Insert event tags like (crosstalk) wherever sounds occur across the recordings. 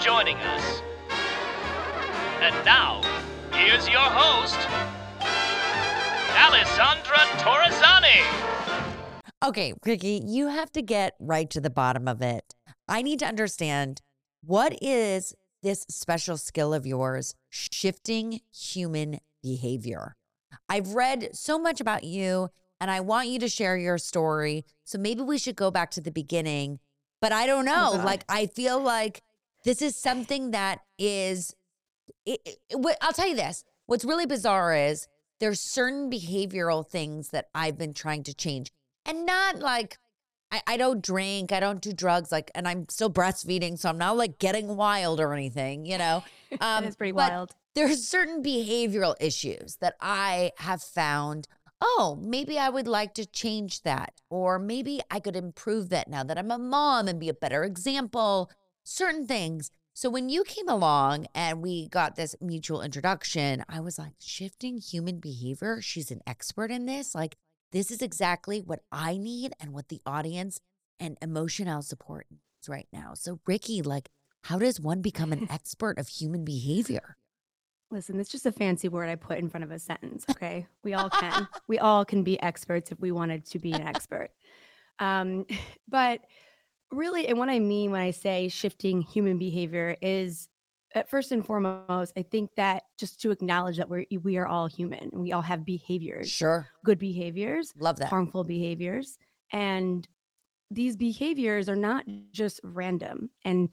joining us. And now, here's your host, Alessandra Torresani. Okay, Ricki, you have to get right to the bottom of it. I need to understand what is this special skill of yours, shifting human behavior. I've read so much about you and I want you to share your story. So maybe we should go back to the beginning. But I don't oh, know. God. like, I feel like this is something that is, it, it- I'll tell you this. What's really bizarre is there's certain behavioral things that I've been trying to change. And not like, I, I don't drink, I don't do drugs, like, and I'm still breastfeeding. So I'm not like getting wild or anything, you know? (laughs) Um, it's pretty wild. there's certain behavioral issues that I have found. Oh, maybe I would like to change that. Or maybe I could improve that now that I'm a mom and be a better example. Certain things. So when you came along and we got this mutual introduction, I was like, shifting human behavior. She's an expert in this. Like, this is exactly what I need and what the audience and emotional support needs right now. So, Ricki, like, how does one become an (laughs) expert of human behavior? Listen, it's just a fancy word I put in front of a sentence. (laughs) Okay. We all can. we all can be experts if we wanted to be an expert. Um, (laughs) but really, and what I mean when I say shifting human behavior is at first and foremost, I think that just to acknowledge that we're we are all human and we all have behaviors, Sure. good behaviors, Love that. harmful behaviors. And these behaviors are not just random. And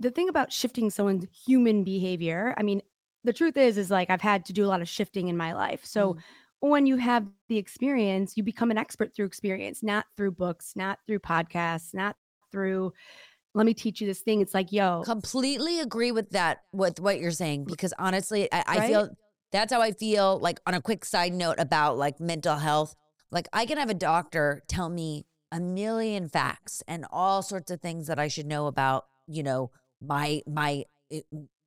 the thing about shifting someone's human behavior, I mean, the truth is, is like I've had to do a lot of shifting in my life. So mm-hmm. when you have the experience, you become an expert through experience, not through books, not through podcasts, not through, let me teach you this thing. It's like, yo, Completely agree with that, with what you're saying, because honestly, I, I Right? feel that's how I feel. Like, on a quick side note about like mental health, like, I can have a doctor tell me a million facts and all sorts of things that I should know about, you know, my, my, eh,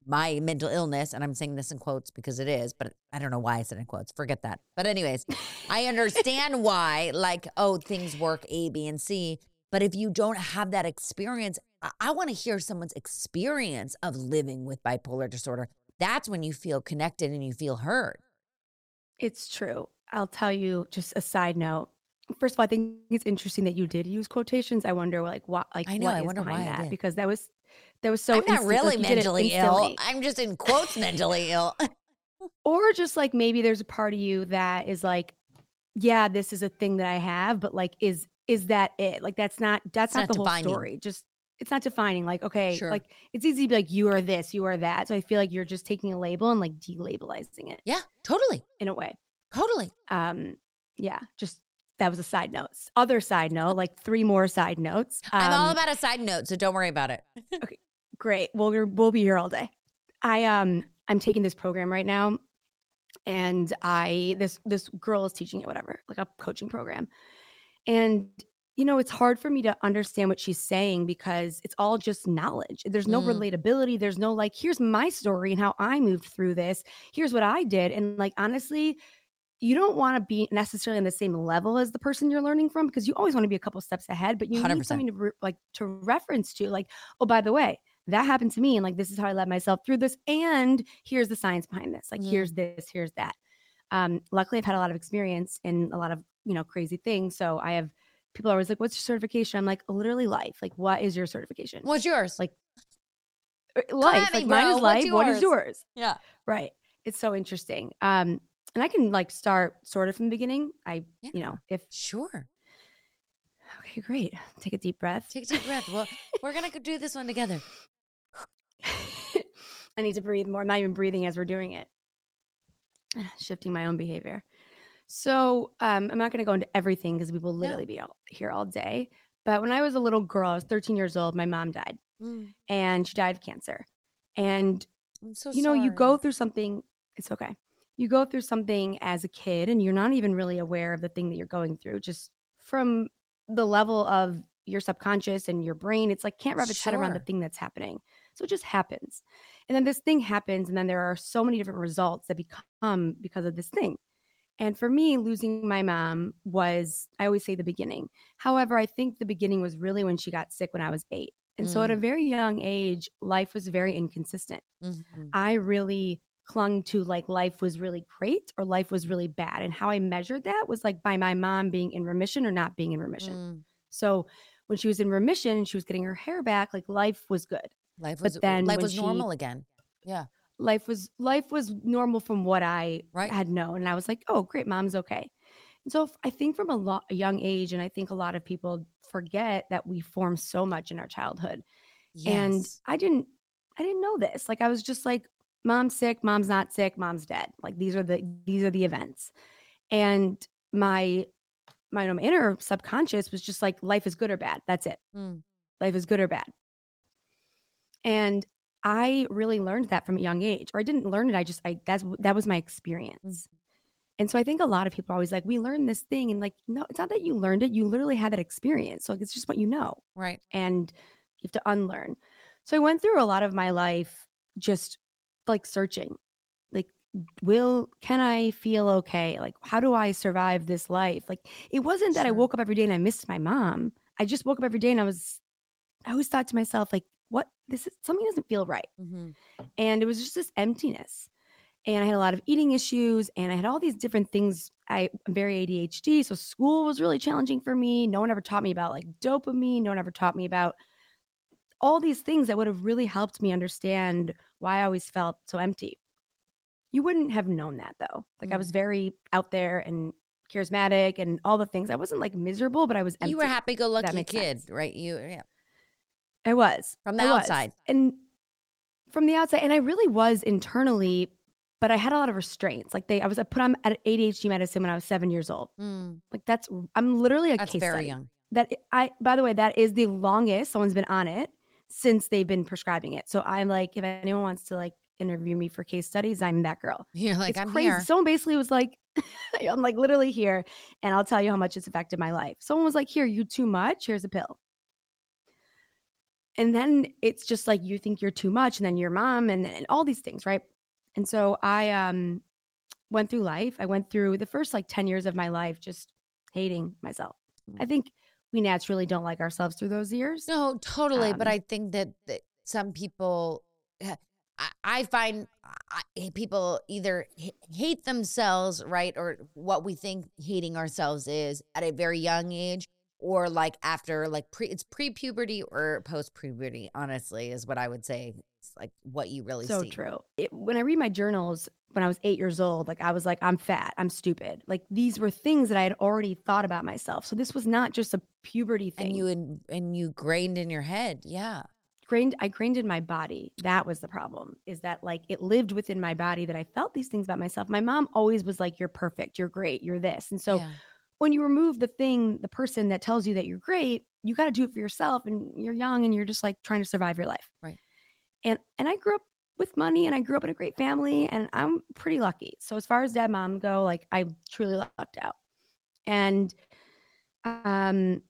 my mental illness, and I'm saying this in quotes because it is, but I don't know why I said in quotes. Forget that. But anyways, I (laughs) understand why, like, oh, things work A, B, and C. But if you don't have that experience, I, I want to hear someone's experience of living with bipolar disorder. That's when you feel connected and you feel heard. It's true. I'll tell you just a side note. First of all, I think it's interesting that you did use quotations. I wonder, like, what, like, I know, what I wonder why that because that was, that was so. I'm not like, really you mentally ill. I'm just in quotes mentally ill. (laughs) or just like maybe there's a part of you that is like, yeah, this is a thing that I have, but like, is is that it? Like, that's not that's not, not the whole story. Just it's not defining. Like, okay, Sure. like it's easy to be like, you are this, you are that. So I feel like you're just taking a label and like delabelizing it yeah, totally. in a way. Totally. um yeah just that was a side note other side note like three more side notes I'm all Um, about a side note, so don't worry about it. (laughs) Okay, great we'll we'll be here all day i um i'm taking this program right now and i this this girl is teaching it whatever like a coaching program and you know it's hard for me to understand what she's saying because it's all just knowledge there's no Mm. relatability there's no like here's my story and how i moved through this here's what i did and like honestly you don't want to be necessarily on the same level as the person you're learning from because you always want to be a couple steps ahead but you 100%. need something to re- like to reference to like oh by the way that happened to me and like this is how i led myself through this and here's the science behind this like Mm. here's this here's that um luckily i've had a lot of experience in a lot of you know crazy things so i have people are always like what's your certification i'm like literally life like what is your certification What's yours? Like, Uh, life me, like mine is life what is yours? yours yeah. right it's so interesting um and i can like start sort of from the beginning i Yeah. you know if Sure. okay great take a deep breath Take a deep breath. Well, (laughs) we're gonna do this one together. (laughs) I need to breathe more. I'm not even breathing as we're doing it. (sighs) Shifting my own behavior. So um, I'm not going to go into everything because we will literally be all, here all day. But when I was a little girl, I was 13 years old. My mom died, Mm, and she died of cancer. And so you know, you go through something. It's okay. You go through something as a kid, and you're not even really aware of the thing that you're going through, just from the level of your subconscious and your brain. It's like can't wrap its head around the thing that's happening. So it just happens. And then this thing happens, and then there are so many different results that become because of this thing. And for me, losing my mom was, I always say the beginning. However, I think the beginning was really when she got sick when I was eight. And so at a Mm. very young age, life was very inconsistent. Mhm. I really clung to like life was really great or life was really bad. And how I measured that was like by my mom being in remission or not being in remission. Mm. So when she was in remission and she was getting her hair back, like life was good. Life was, But then life was she- normal again. Life was life was normal from what I Right. had known. And I was like, oh, great, mom's okay. And so I think from a, lo- a young age, and I think a lot of people forget that we form so much in our childhood. Yes. And I didn't I didn't know this. Like I was just like, mom's sick, mom's not sick, mom's dead. Like these are the these are the events. And my my um, inner subconscious was just like life is good or bad. That's it. Mm. Life is good or bad. And I really learned that from a young age. Or I didn't learn it. I just I that's that was my experience. Mm-hmm. And so I think a lot of people are always like, we learned this thing. And like, no, it's not that you learned it. You literally had that experience. So like, it's just what you know Right. and you have to unlearn. So I went through a lot of my life just like searching, like, will, can I feel okay? Like, how do I survive this life? Like, it wasn't that I woke up every day and I missed my mom. I just woke up every day and I was, I always thought to myself, like, what? This is something doesn't feel right. hmm And it was just this emptiness. And I had a lot of eating issues and I had all these different things. I, I'm very ADHD. So school was really challenging for me. No one ever taught me about like dopamine. No one ever taught me about all these things that would have really helped me understand why I always felt so empty. You wouldn't have known that though. Like I Mm. was very out there and charismatic and all the things. I wasn't like miserable, but I was empty. You were happy-go-lucky makes kid, sense. right? You yeah. I was From the I was. outside. and from the outside, and I really was internally, but I had a lot of restraints. Like they, I was I put on at ADHD medicine when I was seven years old. Mm, Like that's I'm literally a that's case very study. young. That I, by the way, that is the longest someone's been on it since they've been prescribing it. So I'm like, if anyone wants to like interview me for case studies, I'm that girl. (laughs) You're like, it's I'm crazy. here. Someone basically was like, (laughs) I'm like literally here, and I'll tell you how much it's affected my life. Someone was like, here, you too much. Here's a pill. And then it's just like you think you're too much, and then your mom, and, and all these things, right? And so I um went through life. I went through the first like 10 years of my life just hating myself. I think we naturally don't like ourselves through those years. No, totally. but Um, I think that, that some people, I, I find I, people either hate themselves, right, or what we think hating ourselves is at a very young age, or like after like pre, it's pre-puberty or post-puberty. Honestly, is what I would say. It's like what you really so see. true. It, when I read my journals when I was eight years old, like I was like, I'm fat, I'm stupid. Like these were things that I had already thought about myself. So this was not just a puberty thing. And you in, and you grained in your head, yeah. grained, I grained in my body. That was the problem. Is that like it lived within my body that I felt these things about myself. My mom always was like, "You're perfect, you're great, you're this." And so yeah. When you remove the thing, the person that tells you that you're great, you got to do it for yourself. And you're young and you're just like trying to survive your life. Right. And and I grew up with money and I grew up in a great family and I'm pretty lucky. So as far as dad mom go, like I truly lucked out. And um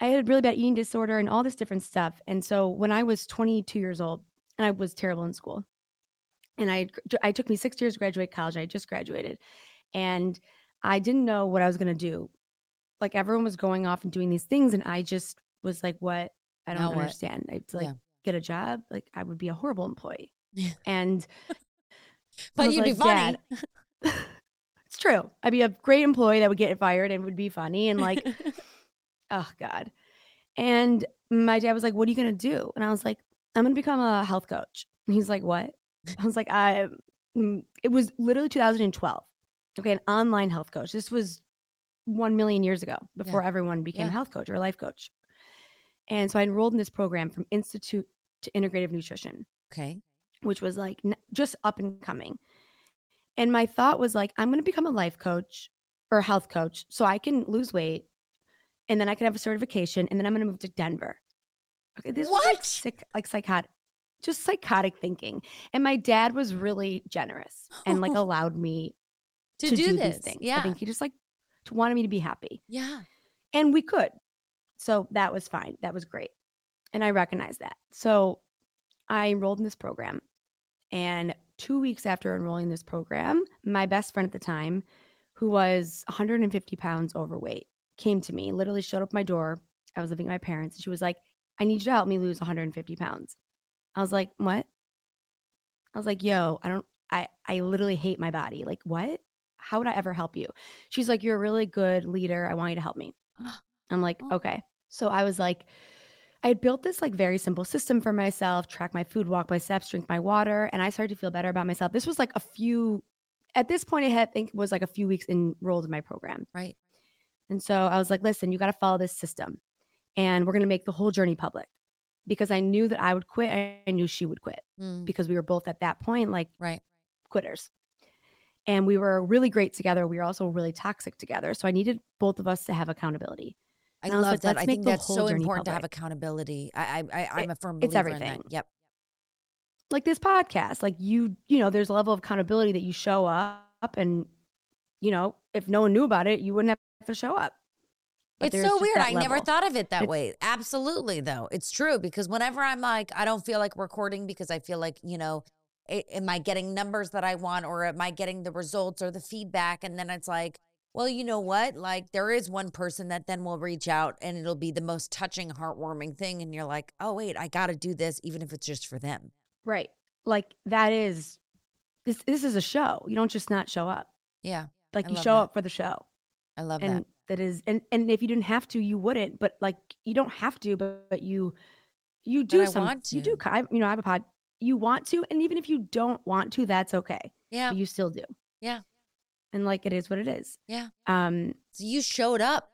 I had a really bad eating disorder and all this different stuff. And so when I was 22 years old, and I was terrible in school. And I I took me 6 years to graduate college. I just graduated. And I didn't know what I was going to do. Like everyone was going off and doing these things and I just was like what I don't Now what? understand. I'd like Yeah. get a job, like I would be a horrible employee. Yeah. And (laughs) But you'd be funny. (laughs) It's true. I'd be a great employee that would get fired and would be funny and like, (laughs) oh God. And my dad was like, What are you gonna do? And I was like, I'm gonna become a health coach. And he's like, What? I was like, I mm, it was literally 2012. Okay, an online health coach. This was one million years ago before everyone became a health coach or a life coach. And so I enrolled in this program from Institute to Integrative Nutrition okay. which was like n- just up and coming. And my thought was like, I'm going to become a life coach or a health coach so I can lose weight and then I can have a certification and then I'm going to move to Denver. Okay, this was like What? sick, like psychotic, just psychotic thinking. And my dad was really generous and like (laughs) allowed me To, to, do, do, this. these things. Yeah. I think he just like wanted me to be happy yeah. and we could. So that was fine. That was great. And I recognize that. So I enrolled in this program. And two weeks after enrolling in this program, my best friend at the time, who was 150 pounds overweight, came to me, literally showed up at my door. I was living at my parents. And she was like, I need you to help me lose 150 pounds. I was like, what? I was like, yo, I don't, I, I literally hate my body. Like, what? How would I ever help you? She's like, you're a really good leader. I want you to help me. (gasps) I'm like, Oh. okay. So I was like, I had built this like very simple system for myself, track my food, walk my steps, drink my water, and I started to feel better about myself. This was like a few at this point I had I think it was like a few weeks enrolled in my program. Right. And so I was like, listen, you got to follow this system. And we're going to make the whole journey public. Because I knew that I would quit. I knew she would quit Mm, because we were both at that point like right. quitters. And we were really great together. We were also really toxic together. So I needed both of us to have accountability. I I love like, that. I think that's so important to have accountability. I, I, I I'm It- a firm it's believer in everything. that. Yep. like this podcast like you you know there's a level of accountability that you show up and you know if no one knew about it you wouldn't have to show up But It's so weird. I never thought of it that It's- way. Absolutely, though. It's true because whenever I'm like, I don't feel like recording because I feel like, you know, am I getting numbers that I want or am I getting the results or the feedback? And then it's like, well, you know what? Like, there is one person that then will reach out and it'll be the most touching, heartwarming thing. And you're like, oh, wait, I got to do this, even if it's just for them. right like that is this this is a show you don't just not show up Yeah. like I you show that. up for the show I love and that. that is and and if you didn't have to you wouldn't but like you don't have to but, but you you do some you do I, you know i have a pod you want to and even if you don't want to that's okay Yeah. but you still do Yeah. and like it is what it is Yeah. um So you showed up.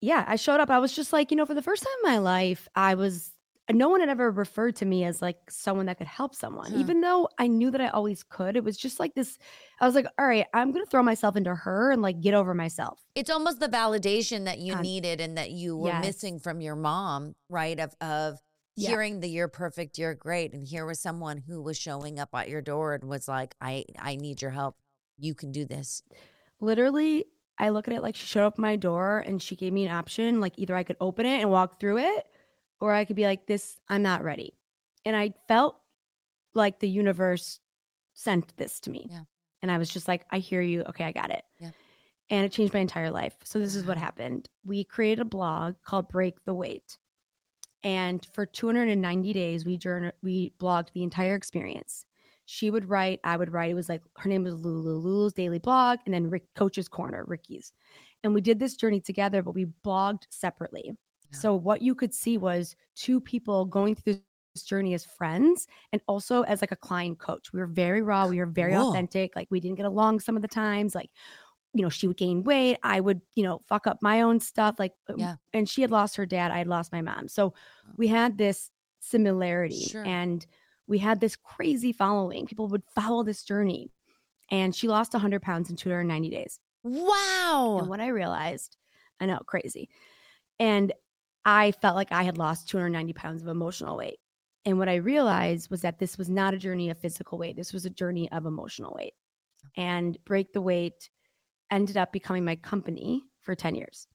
yeah, I showed up. I was just like, you know, for the first time in my life, I was no one had ever referred to me as like someone that could help someone, Huh. even though I knew that I always could. It was just like this. I was like, all right, I'm gonna throw myself into her and like get over myself. it's almost the validation that you Um, needed and that you were yes. missing from your mom, right? Of of Yeah. hearing the you're perfect, you're great. And here was someone who was showing up at your door and was like, I I need your help. You can do this. Literally, I look at it like she showed up at my door and she gave me an option. Like either I could open it and walk through it, or I could be like, this, I'm not ready. And I felt like the universe sent this to me. Yeah. And I was just like, I hear you. Okay, I got it. Yeah. And it changed my entire life. So this is what happened. We created a blog called Break the Weight. And for 290 days, we journal we blogged the entire experience. She would write, I would write. It was like her name was Lulu, Lulu's daily blog, and then Rick Coach's Corner, Ricki's. And we did this journey together, but we blogged separately. Yeah. So what you could see was two people going through this journey as friends and also as like a client coach. We were very raw, we were very Cool. authentic. Like we didn't get along some of the times. Like, you know, she would gain weight, I would, you know, fuck up my own stuff. Like, um, Yeah. and she had lost her dad, I had lost my mom. So we had this similarity Sure. and we had this crazy following. People would follow this journey. And she lost 100 pounds in 290 days. Wow. And what I realized, I know, crazy. And I felt like I had lost 290 pounds of emotional weight. And what I realized was that this was not a journey of physical weight. This was a journey of emotional weight. And Break the Weight ended up becoming my company for 10 years.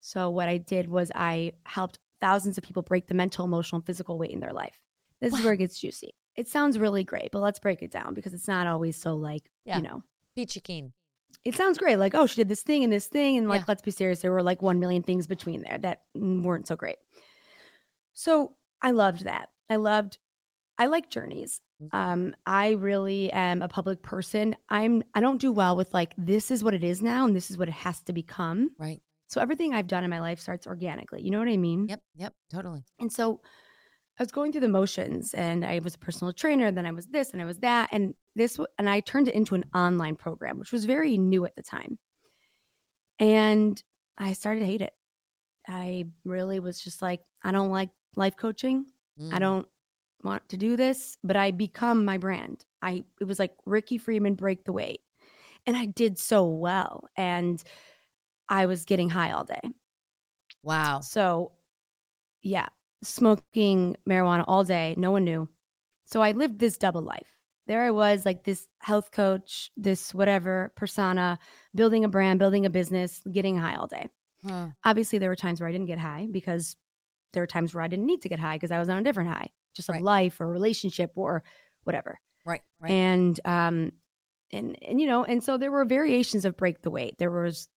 So what I did was I helped thousands of people break the mental, emotional, and physical weight in their life. This is where it gets juicy. It sounds really great, but let's break it down because it's not always so like, Yeah. you know, Peachy Keen. it sounds great. Like, oh, she did this thing and this thing. And like, Yeah. let's be serious, there were like 1 million things between there that weren't so great. So I loved that. I loved, I like journeys. Mhm. Um, I really am a public person. I'm, I don't do well with like, this is what it is now and this is what it has to become. Right. So everything I've done in my life starts organically. You know what I mean? Yep. Yep. Totally. And so I was going through the motions and I was a personal trainer, and then I was this and I was that. And this, and I turned it into an online program, which was very new at the time. And I started to hate it. I really was just like, I don't like life coaching. I Mm. don't want to do this, but I become my brand. I, it was like Ricki Friedman break the weight. And I did so well. And I was getting high all day. Wow. So, yeah, smoking marijuana all day. No one knew. So I lived this double life. There I was, like this health coach, this whatever persona, building a brand, building a business, getting high all day. Huh. Obviously, there were times where I didn't get high because there were times where I didn't need to get high because I was on a different high, just of life or relationship or whatever. Right. Right. And um and and you know, and so there were variations of break the weight. There was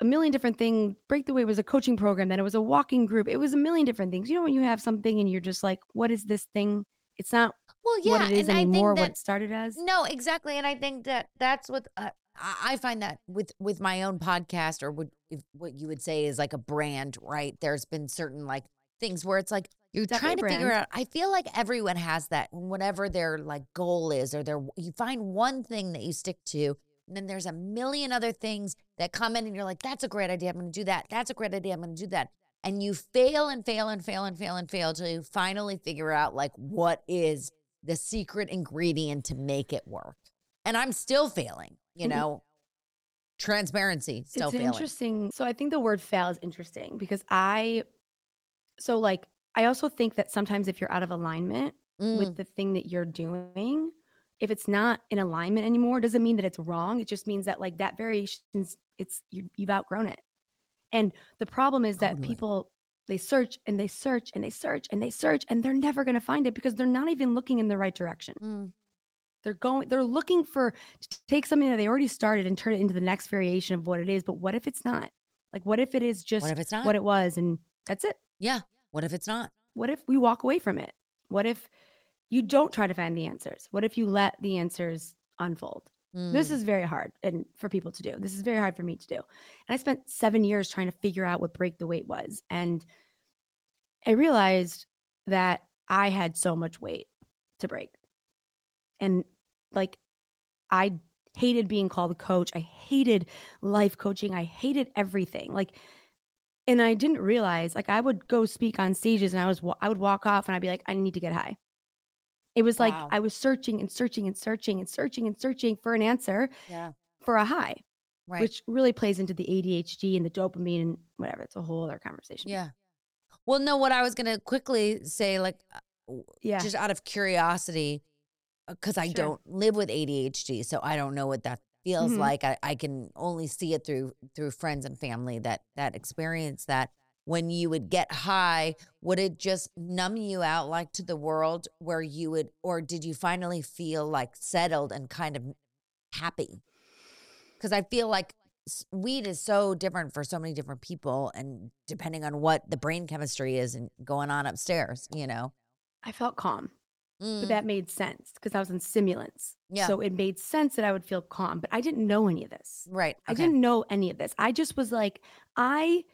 a million different things. Break the Weight was a coaching program, then it was a walking group. It was a million different things. You know, when you have something and you're just like, what is this thing? It's not Well, yeah, what it is and I think that it started as. No, exactly, and I think that that's what uh, I I find that with with my own podcast or what what you would say is like a brand, right? There's been certain like things where it's like you're trying to a figure out. I feel like everyone has that, whatever their like goal is, or their you find one thing that you stick to. And then there's a million other things that come in, and you're like, "That's a great idea. I'm going to do that. That's a great idea. I'm going to do that." And you fail and fail and fail and fail and fail till you finally figure out like what is the secret ingredient to make it work. And I'm still failing, you Mhm. know. Transparency, still it's failing. interesting. So I think the word fail is interesting because I, so like, I also think that sometimes if you're out of alignment Mm, with the thing that you're doing, if it's not in alignment anymore, doesn't mean that it's wrong. It just means that like that variations, it's you, you've outgrown it. And the problem is that Totally. people they search and they search and they search and they search and they're never going to find it because they're not even looking in the right direction. mm, They're going, they're looking for to take something that they already started and turn it into the next variation of what it is. But what if it's not? Like, what if it is just what if it's not? what it was and that's it? yeah. What if it's not? What if we walk away from it? What if you don't try to find the answers? What if you let the answers unfold? This Mm, is very hard and for people to do. This is very hard for me to do. And I spent seven years trying to figure out what break the weight was. And I realized that I had so much weight to break. And like I hated being called a coach. I hated life coaching. I hated everything. Like and I didn't realize like I would go speak on stages and I was I would walk off and I'd be like I need to get high. It was like Wow. I was searching and searching and searching and searching and searching for an answer yeah. for a high, Right. which really plays into the ADHD and the dopamine and whatever. It's a whole other conversation. yeah. Well, no, what I was going to quickly say, like, uh, Yeah. just out of curiosity, because I Sure. don't live with ADHD, so I don't know what that feels Mhm. like. I, I can only see it through through friends and family that that experience that. When you would get high, would it just numb you out like to the world where you would, or did you finally feel like settled and kind of happy? Because I feel like weed is so different for so many different people, and depending on what the brain chemistry is and going on upstairs, you know. I felt calm, Mm, but that made sense because I was in stimulants. Yeah. So it made sense that I would feel calm, but I didn't know any of this. right. I didn't know any of this. I just was like, I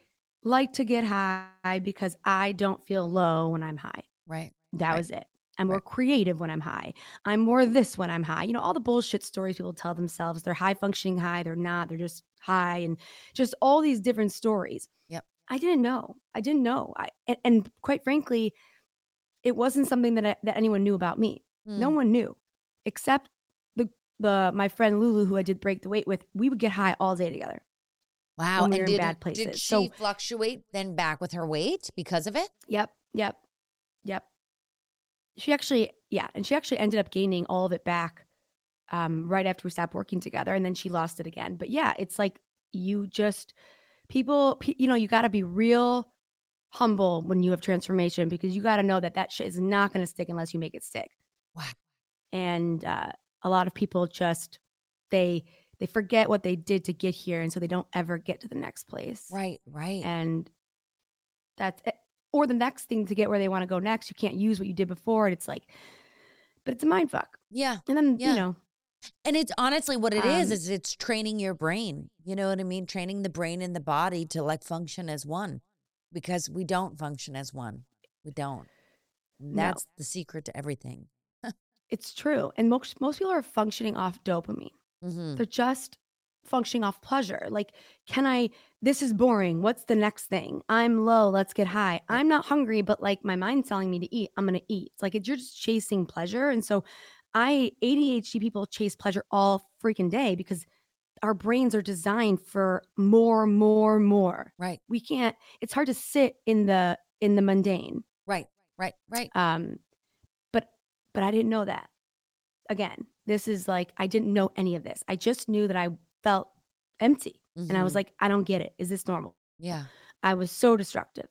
like to get high because I don't feel low when I'm high. Right. That Right. was it. I'm more Right. creative when I'm high. I'm more this when I'm high. You know, all the bullshit stories people tell themselves. They're high functioning high. They're not. They're just high and just all these different stories. Yep. I didn't know. I didn't know. I and, and quite frankly, it wasn't something that I, that anyone knew about me. No Mm, one knew, except the the my friend Lulu, who I did break the weight with. We would get high all day together. Wow. we and in did, bad did she So- fluctuate then back with her weight because of it? Yep. Yep. Yep. She actually, yeah, and she actually ended up gaining all of it back um, right after we stopped working together, and then she lost it again. But yeah, it's like you just people, you know, you got to be real humble when you have transformation because you got to know that that shit is not going to stick unless you make it stick. Wow. And uh, a lot of people just they they forget what they did to get here, and so they don't ever get to the next place Right. Right. and that's it. or the next thing to get where they want to go next you can't use what you did before and it's like but it's a mind fuck yeah. and then Yeah. you know And it's honestly what it is. Um, is it's training your brain. You know what I mean? Training the brain and the body to like function as one. Because we don't function as one. We don't. And No. That's the secret to everything. (laughs) it's true and most most people are functioning off dopamine hmm they're just functioning off pleasure like can i this is boring what's the next thing i'm low let's get high i'm not hungry but like my mind's telling me to eat i'm gonna eat it's like you're just chasing pleasure and so i adhd people chase pleasure all freaking day because our brains are designed for more more more Right. we can't it's hard to sit in the in the mundane Right. Right. Right. um but but i didn't know that again this is like i didn't know any of this i just knew that i felt empty and i was Mhm. like i don't get it is this normal yeah. i was so destructive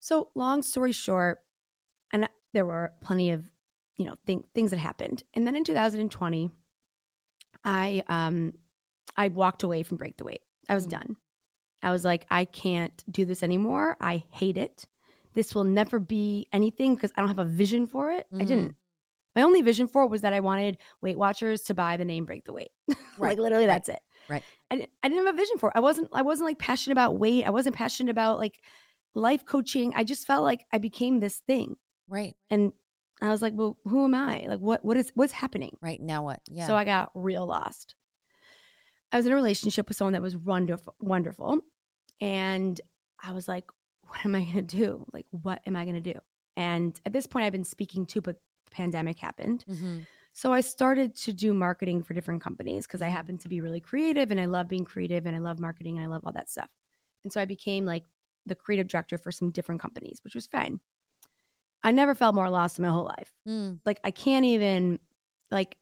so long story short and there were plenty of you know thing, things that happened and then in 2020 i um i walked away from break the weight i was Mm. done I was like, I can't do this anymore. I hate it. This will never be anything because I don't have a vision for it. I Mhm. didn't. My only vision for it was that I wanted Weight Watchers to buy the name Break the Weight. (laughs) Right, like literally, that's it. right. I didn't, I didn't have a vision for it. I wasn't. I wasn't like passionate about weight. I wasn't passionate about like life coaching. I just felt like I became this thing, Right. and I was like, well, who am I? Like, what? What is? What's happening? Right. Now what? Yeah. So I got real lost. I was in a relationship with someone that was wonderful, wonderful. And I was like, what am I going to do? Like, what am I going to do? And at this point, I've been speaking to, but the pandemic happened. Mhm. So I started to do marketing for different companies because I happen to be really creative and I love being creative and I love marketing and I love all that stuff. And so I became like the creative director for some different companies, which was fine. I never felt more lost in my whole life Mm. like I can't even like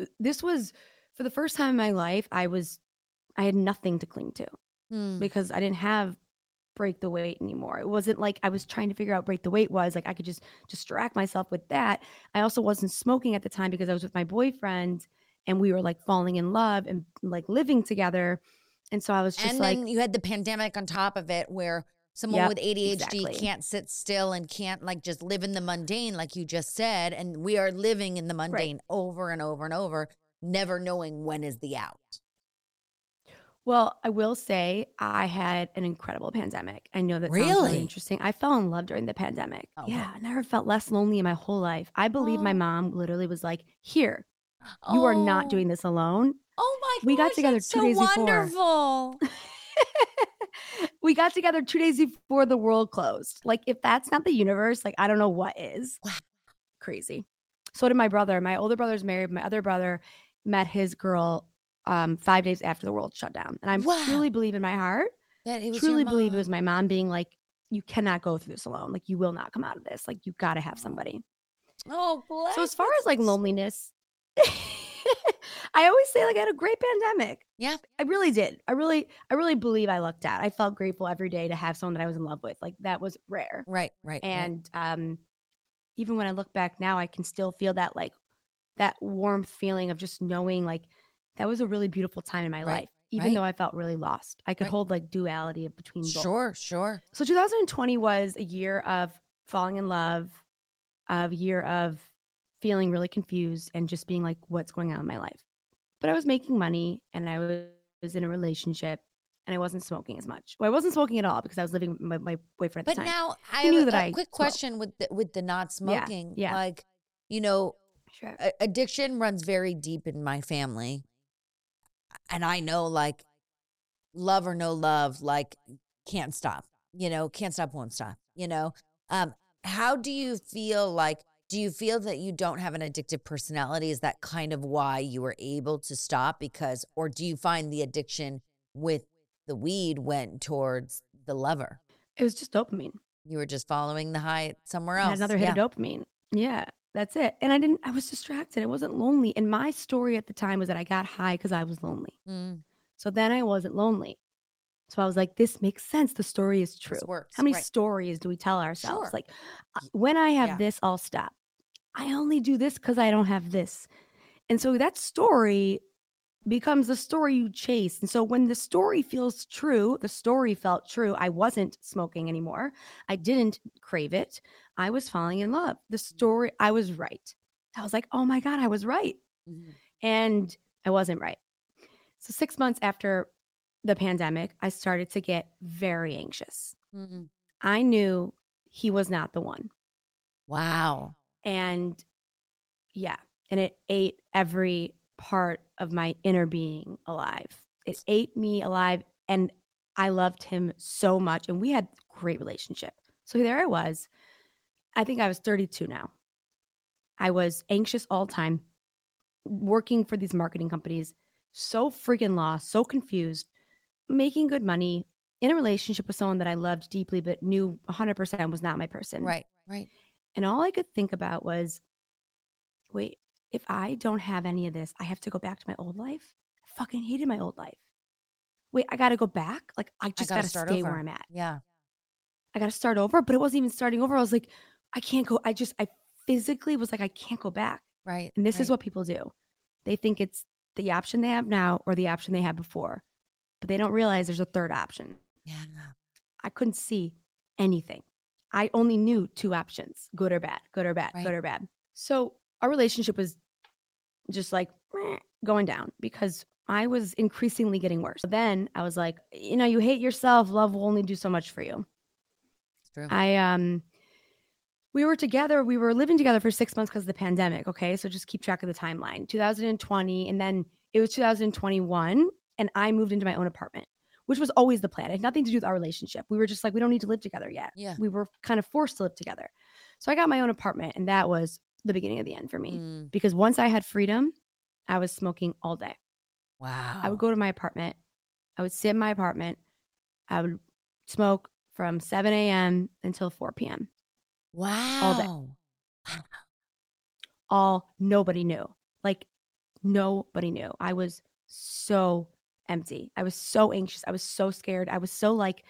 uh, this was for the first time in my life I was I had nothing to cling to Mm. because I didn't have break the weight anymore. It wasn't like I was trying to figure out break the weight was like I could just distract myself with that. I also wasn't smoking at the time because I was with my boyfriend and we were like falling in love and like living together. And so I was just and like then you had the pandemic on top of it where someone Yep, with ADHD exactly. can't sit still and can't like just live in the mundane like you just said and we are living in the mundane over and over and over never knowing when is the out. Well, I will say I had an incredible pandemic. I know that sounds really Really? interesting. I fell in love during the pandemic. Oh, yeah, I never felt less lonely in my whole life. I believe my Oh. mom literally was like, "Here, you are not Oh. doing this alone." Oh my We got together two so days before. wonderful. (laughs) we got together 2 days before the world closed. Like if that's not the universe, like I don't know what is. Wow. Crazy. So did my brother. My older brother's married. My other brother met his girl um 5 days after the world shut down. And I Wow. truly believe in my heart That it was truly believe it was my mom being like, you cannot go through this alone. Like you will not come out of this. Like you got to have somebody. Oh, bless. So as far as like loneliness, (laughs) I always say like I had a great pandemic. Yeah. I really did. I really, I really believe I lucked out. I felt grateful every day to have someone that I was in love with. Like that was rare. Right, right. right. And um, even when I look back now, I can still feel that like that warm feeling of just knowing like that was a really beautiful time in my Right, life. Even right. though I felt really lost, I could Right. hold like duality of between both. Sure, sure. So 2020 was a year of falling in love, of a year of feeling really confused and just being like, what's going on in my life? But I was making money and I was- in a relationship and I wasn't smoking as much. Well, I wasn't smoking at all because I was living with my, my boyfriend at But the time. now I He knew a, that a I quick smoked. question with the, with the not smoking. Yeah, yeah. Like, you know, sure. addiction runs very deep in my family. And I know like love or no love, like can't stop, you know, can't stop, won't stop, you know. Um, how do you feel like do you feel that you don't have an addictive personality? Is that kind of why you were able to stop? Because or do you find the addiction with the weed went towards the lover? It was just dopamine. You were just following the high somewhere else. another hit yeah. of dopamine. Yeah, that's it. And I didn't, I was distracted. I wasn't lonely. And my story at the time was that I got high because I was lonely. Mm, So then I wasn't lonely. So I was like, this makes sense. The story is true. works. How many right. stories do we tell ourselves? Sure. Like, uh, when I have Yeah. this, I'll stop. I only do this because I don't have this. And so that story becomes the story you chase. And so when the story feels true, the story felt true. I wasn't smoking anymore. I didn't crave it. I was falling in love. The story, I was right. I was like, oh my God, I was right. Mhm. And I wasn't right. So, six months after the pandemic, I started to get very anxious. Mhm. I knew he was not the one. Wow. And yeah, and it ate every part of my inner being alive. It ate me alive. And I loved him so much. And we had great relationship. So there I was. I think I was 32 now. I was anxious all the time, working for these marketing companies, so freaking lost, so confused, making good money in a relationship with someone that I loved deeply, but knew 100% was not my person. Right, right. And all I could think about was, wait, if I don't have any of this, I have to go back to my old life. I fucking hated my old life. Wait, I got to go back? Like, I just gotta got to stay over. where I'm at. Yeah. I got to start over, but it wasn't even starting over. I was like, I can't go. I just, I physically was like, I can't go back. Right. And this is what people do. They think it's the option they have now or the option they had before. but they don't realize there's a third option. Yeah. I couldn't see anything. I only knew two options good or bad, good or bad, Right. good or bad. So our relationship was just like going down because I was increasingly getting worse. Then I was like, you know, you hate yourself, love will only do so much for you. True. I um we were together, we were living together for 6 months because of the pandemic, okay? So just keep track of the timeline. 2020 and then it was 2021 and I moved into my own apartment, which was always the plan. It had nothing to do with our relationship. We were just like we don't need to live together yet. yeah. We were kind of forced to live together. So I got my own apartment and that was the beginning of the end for me Mm, because once I had freedom, I was smoking all day. wow. I would go to my apartment. I would sit in my apartment. I would smoke from 7 a.m. until 4 p.m. Wow. All day. All nobody knew. Like nobody knew. I was so empty. I was so anxious. I was so scared. I was so like,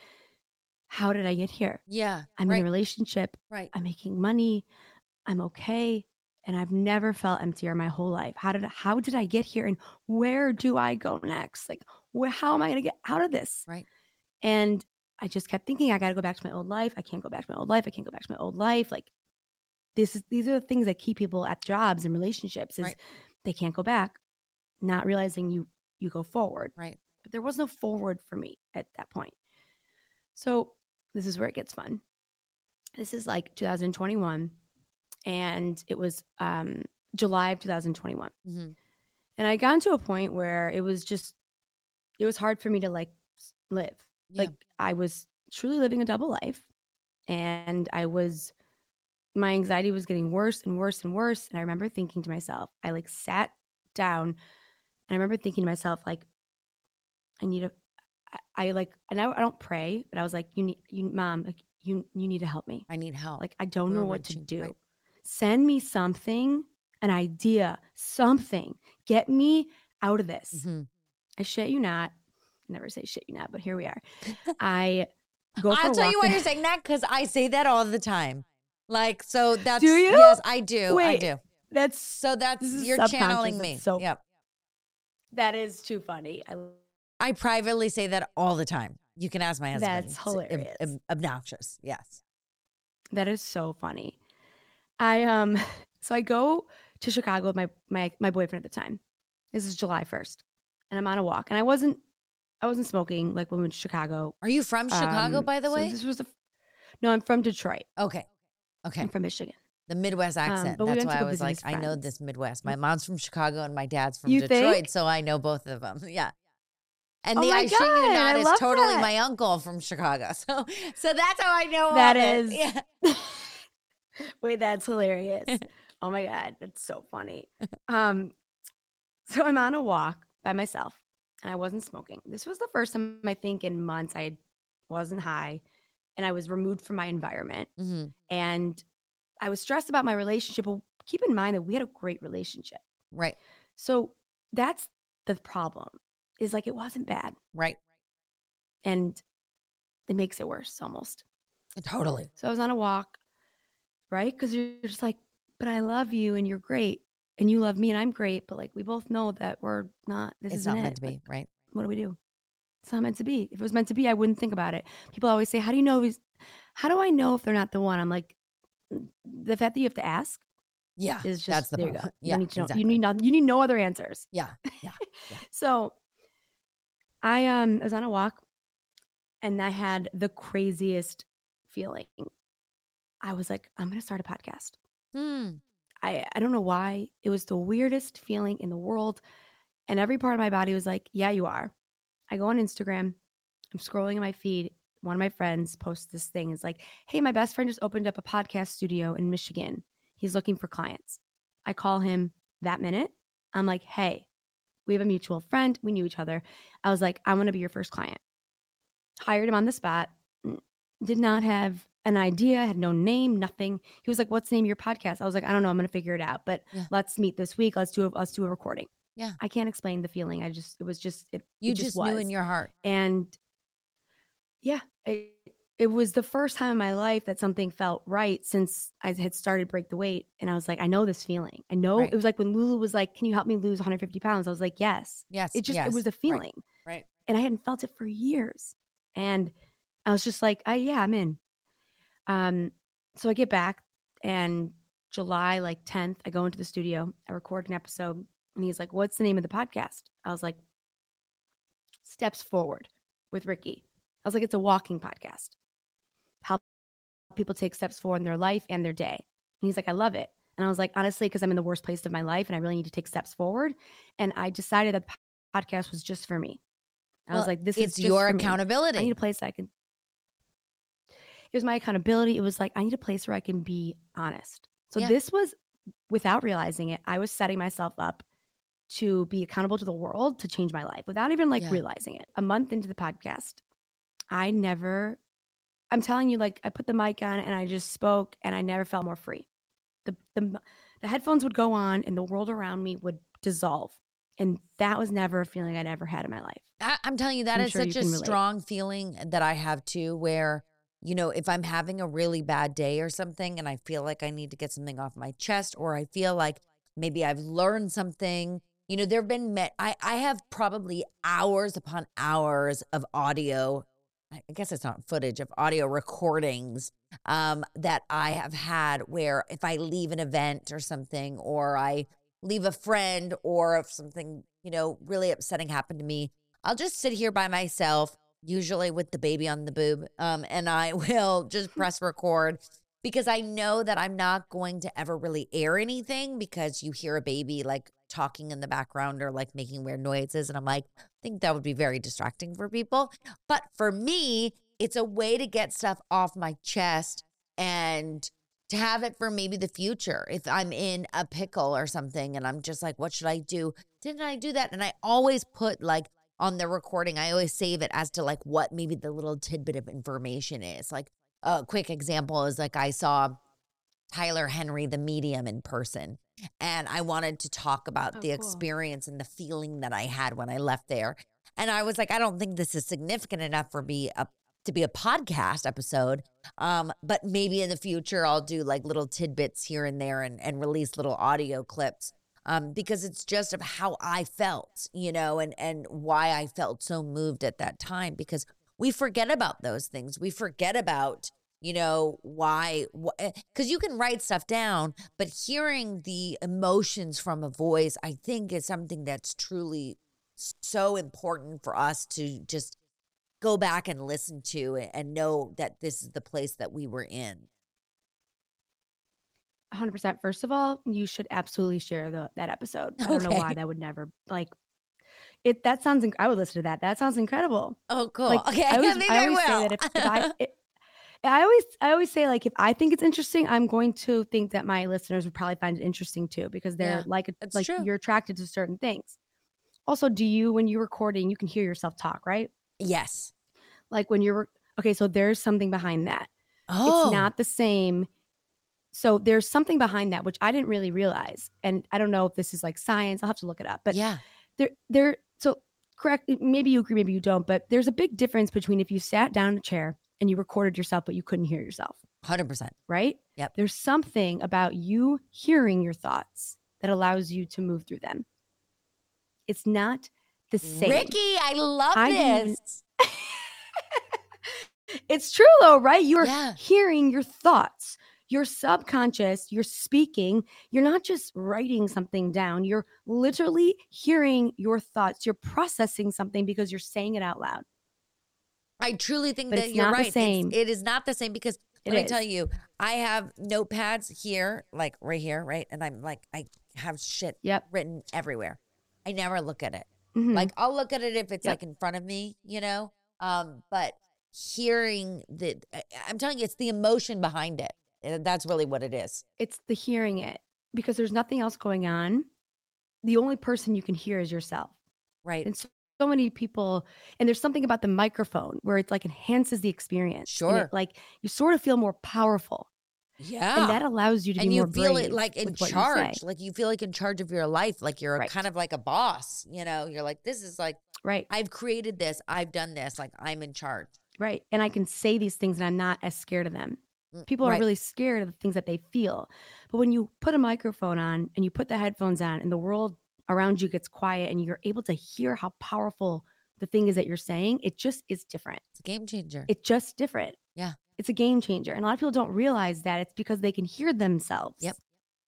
how did I get here? Yeah. I'm right. in a relationship. right. I'm making money. I'm okay. And I've never felt emptier in my whole life. How did how did I get here? And where do I go next? Like, where how am I gonna get out of this? Right. And I just kept thinking, I gotta go back to my old life. I can't go back to my old life. I can't go back to my old life. Like this is these are the things that keep people at jobs and relationships is Right. they can't go back, not realizing you you go forward. Right. But there was no forward for me at that point. So this is where it gets fun. This is like 2021, and it was um, July of 2021. Mhm. And I got to a point where it was just, it was hard for me to like live. Yeah. Like I was truly living a double life, and I was, my anxiety was getting worse and worse and worse. And I remember thinking to myself, I like sat down, and I remember thinking to myself, like, I need a, I, I like, and I, I don't pray, but I was like, you need, you, mom, like, you, you need to help me. I need help. Like, I don't Where know what to do. right. Send me something, an idea, something. Get me out of this. Mhm. I shit you not. Never say shit you not, but here we are. (laughs) I go I'll tell you why you're saying that because I say that all the time. Like, so (laughs) that's do you? yes, I do. I do. That's So that's you're channeling me. so- yep. that is too funny. I I privately say that all the time. You can ask my husband. That's hilarious. ob- obnoxious. Yes. That is so funny. I um (laughs) so I go to Chicago with my my my boyfriend at the time. This is July 1st. And I'm on a walk. And I wasn't I wasn't smoking like when we went to Chicago. Are you from Chicago, Um, by the so way? This was the No, I'm from Detroit. okay. Okay. I'm from Michigan. The Midwest accent. but That's to why I was like, his I know this Midwest. My mom's from Chicago and my dad's from You Detroit, think? so I know both of them. (laughs) Yeah. And Oh the I shit you God, not is totally that. my uncle from Chicago. (laughs) So so that's how I know That it. is- Yeah. Wait, that's hilarious. (laughs) oh my god, that's so funny. Um so I'm on a walk by myself and I wasn't smoking. This was the first time I think in months I wasn't high and I was removed from my environment Mhm. and I was stressed about my relationship. But keep in mind that we had a great relationship. Right. So that's the problem. Is like it wasn't bad Right. and it makes it worse almost. Totally. So I was on a walk, right? Because you're just like, but I love you and you're great. And you love me and I'm great. But like we both know that we're not this isn't not it. meant to be, right? what do we do? It's not meant to be. If it was meant to be, I wouldn't think about it. People always say, How do you know he's how do I know if they're not the one? I'm like, "Mm, the fact that you have to ask Yeah. is just that's the there you go. (laughs) You Yeah. need to know exactly. you need not you need no other answers. Yeah. Yeah. (laughs) So I um was on a walk and I had the craziest feeling. I was like, I'm gonna start a podcast. Hmm. I, I don't know why. It was the weirdest feeling in the world. And every part of my body was like, Yeah, you are. I go on Instagram, I'm scrolling in my feed. One of my friends posts this thing. It's like, Hey, my best friend just opened up a podcast studio in Michigan. He's looking for clients. I call him that minute. I'm like, Hey, we have a mutual friend. We knew each other. I was like, I want to be your first client. Hired him on the spot. Did not have an idea, had no name, nothing. He was like, "What's the name of your podcast?" I was like, "I don't know. I'm gonna figure it out, but Yeah. let's meet this week. Let's do a let's do a recording." Yeah. I can't explain the feeling. I just it was just it. You it just, was. knew in your heart. and yeah, it, it was the first time in my life that something felt right since I had started break the weight, and I was like, I know this feeling. I know Right. it was like when Lulu was like, "Can you help me lose 150 pounds?" I was like, "Yes." Yes. It just yes, it was a right, feeling. Right. and I hadn't felt it for years. And I was just like, I, yeah, I'm in. Um, so I get back and July like 10th, I go into the studio, I record an episode, and he's like, What's the name of the podcast? I was like, Steps Forward with Ricki. I was like, It's a walking podcast. How people take steps forward in their life and their day. And he's like, I love it. And I was like, honestly, because I'm in the worst place of my life and I really need to take steps forward. And I decided that the podcast was just for me. I Well, was like, this it's is your accountability. I need a place I can. It was my accountability. It was like I need a place where I can be honest. So Yeah. this was, without realizing it, I was setting myself up to be accountable to the world to change my life without even like Yeah. realizing it. A month into the podcast, I never. I'm telling you, like I put the mic on and I just spoke, and I never felt more free. The the the headphones would go on, and the world around me would dissolve, and that was never a feeling I'd ever had in my life. I, I'm telling you, that I'm is sure such a relate. strong feeling that I have too, where, you know, if I'm having a really bad day or something and I feel like I need to get something off my chest, or I feel like maybe I've learned something, you know, there have been, met, I, I have probably hours upon hours of audio. I I guess it's not footage of audio recordings um, that I have had where if I leave an event or something, or I leave a friend, or if something, you know, really upsetting happened to me, I'll just sit here by myself, usually with the baby on the boob, um, and I (laughs) will just press record because I know that I'm not going to ever really air anything because you hear a baby like talking in the background or like making weird noises. And I'm like, I think that would be very distracting for people. But for me, it's a way to get stuff off my chest and to have it for maybe the future. If I'm in a pickle or something and I'm just like, what should I do? Didn't I do that? And I always put like on the recording, I always save it as to like what maybe the little tidbit of information is. Like a quick example is like I saw Tyler Henry, the medium, in person. And I wanted to talk about Oh, the cool. experience and the feeling that I had when I left there. And I was like, I don't think this is significant enough for me a, to be a podcast episode. Um, but maybe in the future I'll do like little tidbits here and there and, and release little audio clips. Um, because it's just of how I felt, you know, and and why I felt so moved at that time. Because we forget about those things. We forget about, you know, why, because you can write stuff down, but hearing the emotions from a voice, I think is something that's truly so important for us to just go back and listen to and know that this is the place that we were in. 100%. First of all, you should absolutely share the, that episode. I don't know why that would never like it. That sounds. inc- I would listen to that. That sounds incredible. Oh, cool. Like, okay, I (laughs) always, I I, always will. say that if, if I, (laughs) it, I always, I always say like if I think it's interesting, I'm going to think that my listeners would probably find it interesting too because they're Yeah, like, like true. you're attracted to certain things. Also, do you when you're recording, you can hear yourself talk, right? yes. Like when you're okay, so there's something behind that. Oh, It's not the same. So there's something behind that which I didn't really realize, and I don't know if this is like science. I'll have to look it up. But yeah. there there so correct maybe you agree maybe you don't but there's a big difference between if you sat down in a chair and you recorded yourself but you couldn't hear yourself 100%. right Yep. there's something about you hearing your thoughts that allows you to move through them it's not the same Ricki, I love I this. (laughs) it's true though right you're Yeah. hearing your thoughts your subconscious you're speaking you're not just writing something down you're literally hearing your thoughts you're processing something because you're saying it out loud I truly think But that it's you're not the right. It's- same. it is not the same because It let me tell you, I have notepads here, like right here, right? And I'm like, I have shit Yep. written everywhere. I never look at it. Mhm. Like I'll look at it if it's Yep. like in front of me, you know. Um, but hearing the, I'm telling you, it's the emotion behind it. That's really what it is. it's the hearing it because there's nothing else going on. The only person you can hear is yourself. Right. And so, so many people, and there's something about the microphone where it like enhances the experience. and it, Sure. like you sort of feel more powerful. Yeah. And that allows you to and you feel it like in what you charge. Like you feel like in charge of your life. Like you're Right. kind of like a boss. You know, you're like, this is like, Right. I've created this. I've done this. Like I'm in charge. Right. And I can say these things and I'm not as scared of them. People are really scared of the things that they feel. But when you put a microphone on and you put the headphones on and the world around you gets quiet and you're able to hear how powerful the thing is that you're saying, it just is different. It's a game changer. It's just different. Yeah. It's a game changer. And a lot of people don't realize that it's because they can hear themselves. Yep.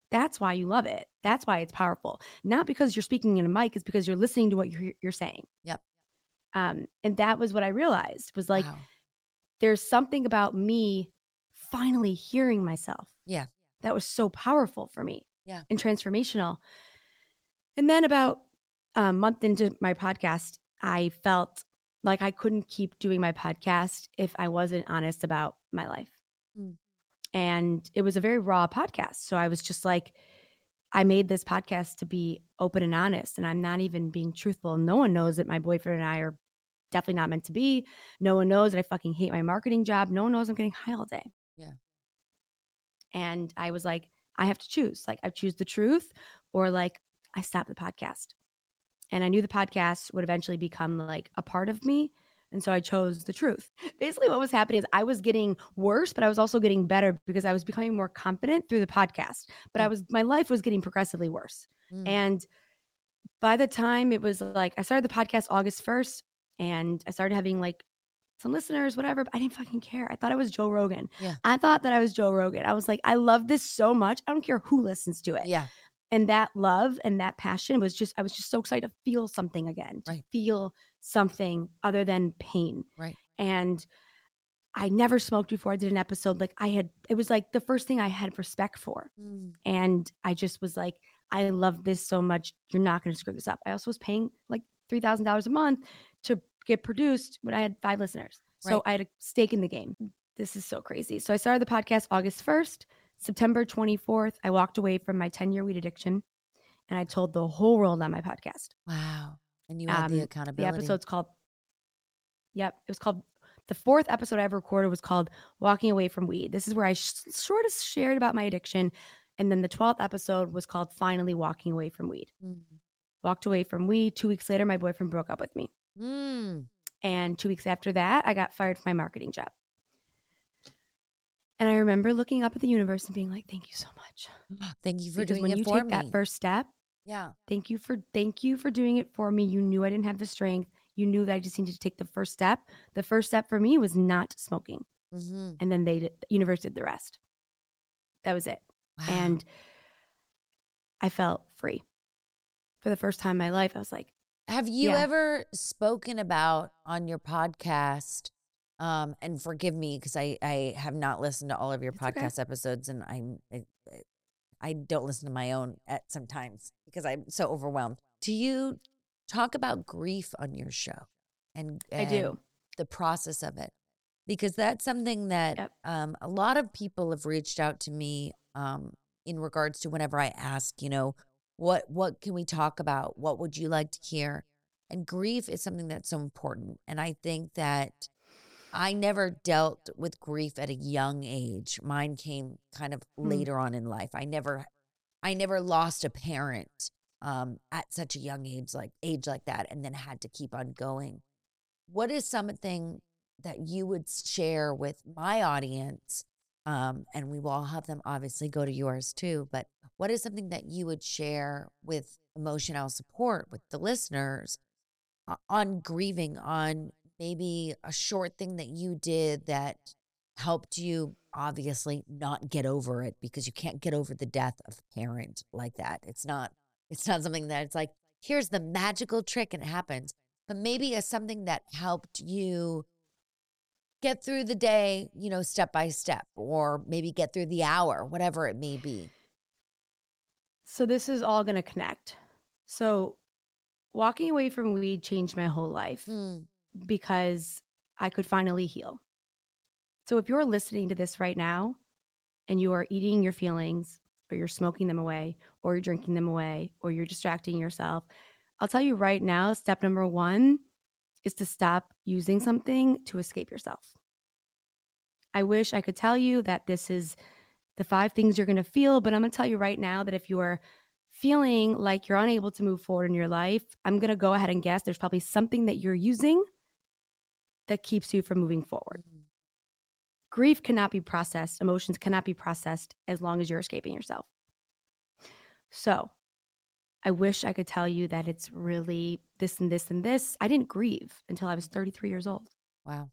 That's why you love it. That's why it's powerful. Not because you're speaking in a mic, it's because you're listening to what you're you're saying. Yep. Um, and that was what I realized was like Wow. there's something about me finally hearing myself. Yeah. That was so powerful for me. Yeah. And transformational. And then about a month into my podcast, I felt like I couldn't keep doing my podcast if I wasn't honest about my life. Mm. And it was a very raw podcast. So I was just like, I made this podcast to be open and honest, and I'm not even being truthful. No one knows that my boyfriend and I are definitely not meant to be. No one knows that I fucking hate my marketing job. No one knows I'm getting high all day. Yeah. And I was like, I have to choose. Like, I choose the truth or like I stop the podcast. And I knew the podcast would eventually become like a part of me. And so I chose the truth. Basically, what was happening is I was getting worse, but I was also getting better because I was becoming more confident through the podcast. But I Mm. was, my life was getting progressively worse. Mm. And by the time it was like, I started the podcast August 1st and I started having like some listeners, whatever, but I didn't fucking care. I thought I was Joe Rogan. Yeah. I thought that I was Joe Rogan. I was like, I love this so much. I don't care who listens to it yeah. and that love and that passion was just i was just so excited to feel something again to Right. feel something other than pain Right. and i never smoked before i did an episode like i had it was like the first thing i had respect for Mm. and i just was like i love this so much you're not going to screw this up i also was paying like $3000 a month get produced when i had five listeners so Right. i had a stake in the game this is so crazy so i started the podcast august 1st September 24th, I walked away from my 10 year weed addiction and I told the whole world on my podcast. Wow. And you had the Um, accountability. The episode's called, yep, it was called, the fourth episode I ever recorded was called Walking Away from Weed. This is where I sh- sort of shared about my addiction. And then the 12th episode was called Finally Walking Away from Weed. Mm. Walked away from weed. Two weeks later, my boyfriend broke up with me. Mm. And two weeks after that, I got fired from my marketing job. And I remember looking up at the universe and being like, thank you so much. Thank you for because doing when it you for take me. that first step, yeah. thank you for thank you for doing it for me. You knew I didn't have the strength. You knew that I just needed to take the first step. The first step for me was not smoking, Mm-hmm. and then they the universe did the rest. That was it, Wow. and I felt free for the first time in my life. I was like, Have you Yeah. ever spoken about on your podcast? Um, and forgive me because I I have not listened to all of your It's okay. podcast episodes, and I'm I, I- I don't listen to my own at sometimes because I'm so overwhelmed. Do you talk about grief on your show? And, I do. the process of it because that's something that Yep. um, a lot of people have reached out to me um, in regards to whenever I ask, you know, what what can we talk about? What would you like to hear? And grief is something that's so important, and I think that I never dealt with grief at a young age. Mine came kind of Hmm. later on in life. I never, I never lost a parent um, at such a young age, like age like that, and then had to keep on going. What is something that you would share with my audience? Um, and we will all have them obviously go to yours too. But what is something that you would share with emotional support with the listeners on grieving, on maybe a short thing that you did that helped you obviously not get over it because you can't get over the death of a parent like that. It's not it's not something that it's like here's the magical trick and it happens. But maybe as something that helped you get through the day, you know, step by step or maybe get through the hour, whatever it may be. so this is all going to connect. So walking away from weed changed my whole life. Mm, because I could finally heal. So if you're listening to this right now and you are eating your feelings or you're smoking them away or you're drinking them away or you're distracting yourself, I'll tell you right now, step number 1 is to stop using something to escape yourself. I wish I could tell you that this is the five things you're going to feel, but I'm going to tell you right now that if you are feeling like you're unable to move forward in your life, I'm going to go ahead and guess there's probably something that you're using that keeps you from moving forward. mm, Grief cannot be processed, emotions cannot be processed as long as you're escaping yourself. So, I wish I could tell you that it's really this and this and this. I didn't grieve until I was 33 years old Wow.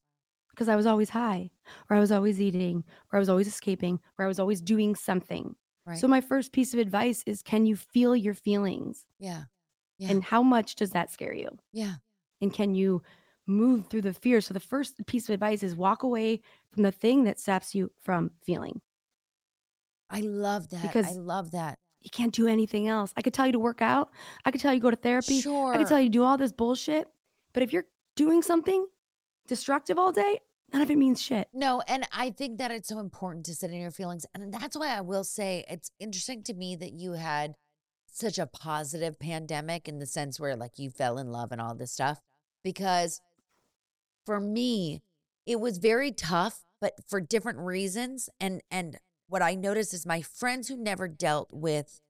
because I was always high, or I was always eating, or I was always escaping, or I was always doing something. Right. So, my first piece of advice is can you feel your feelings? yeah. Yeah. And how much does that scare you? Yeah. And can you move through the fear? So, the first piece of advice is walk away from the thing that stops you from feeling. I love that. Because I love that. You can't do anything else. I could tell you to work out, I could tell you to go to therapy, Sure. I could tell you to do all this bullshit. But if you're doing something destructive all day, none of it means shit. No, and I think that it's so important to sit in your feelings. And that's why I will say it's interesting to me that you had such a positive pandemic in the sense where like you fell in love and all this stuff. Because for me, it was very tough, but for different reasons. And and what I noticed is my friends who never dealt with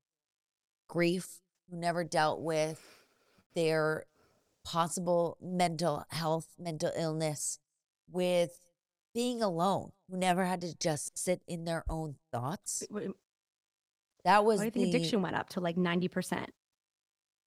grief, who never dealt with their possible mental health, mental illness, with being alone, who never had to just sit in their own thoughts. That was do you the think addiction went up to like 90%?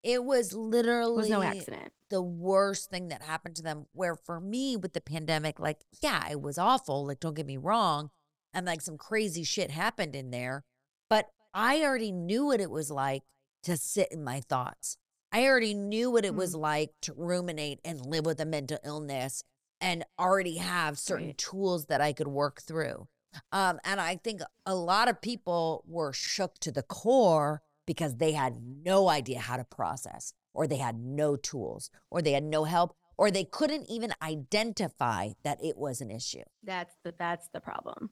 It was It literally was no accident. the worst thing that happened to them. Where for me with the pandemic, like, yeah, it was awful. Like, don't get me wrong. And like some crazy shit happened in there. But I already knew what it was like to sit in my thoughts. I already knew what it was like to ruminate and live with a mental illness and already have certain Right. tools that I could work through. Um, and I think a lot of people were shook to the core because they had no idea how to process, or they had no tools, or they had no help, or they couldn't even identify that it was an issue. That's the that's the problem.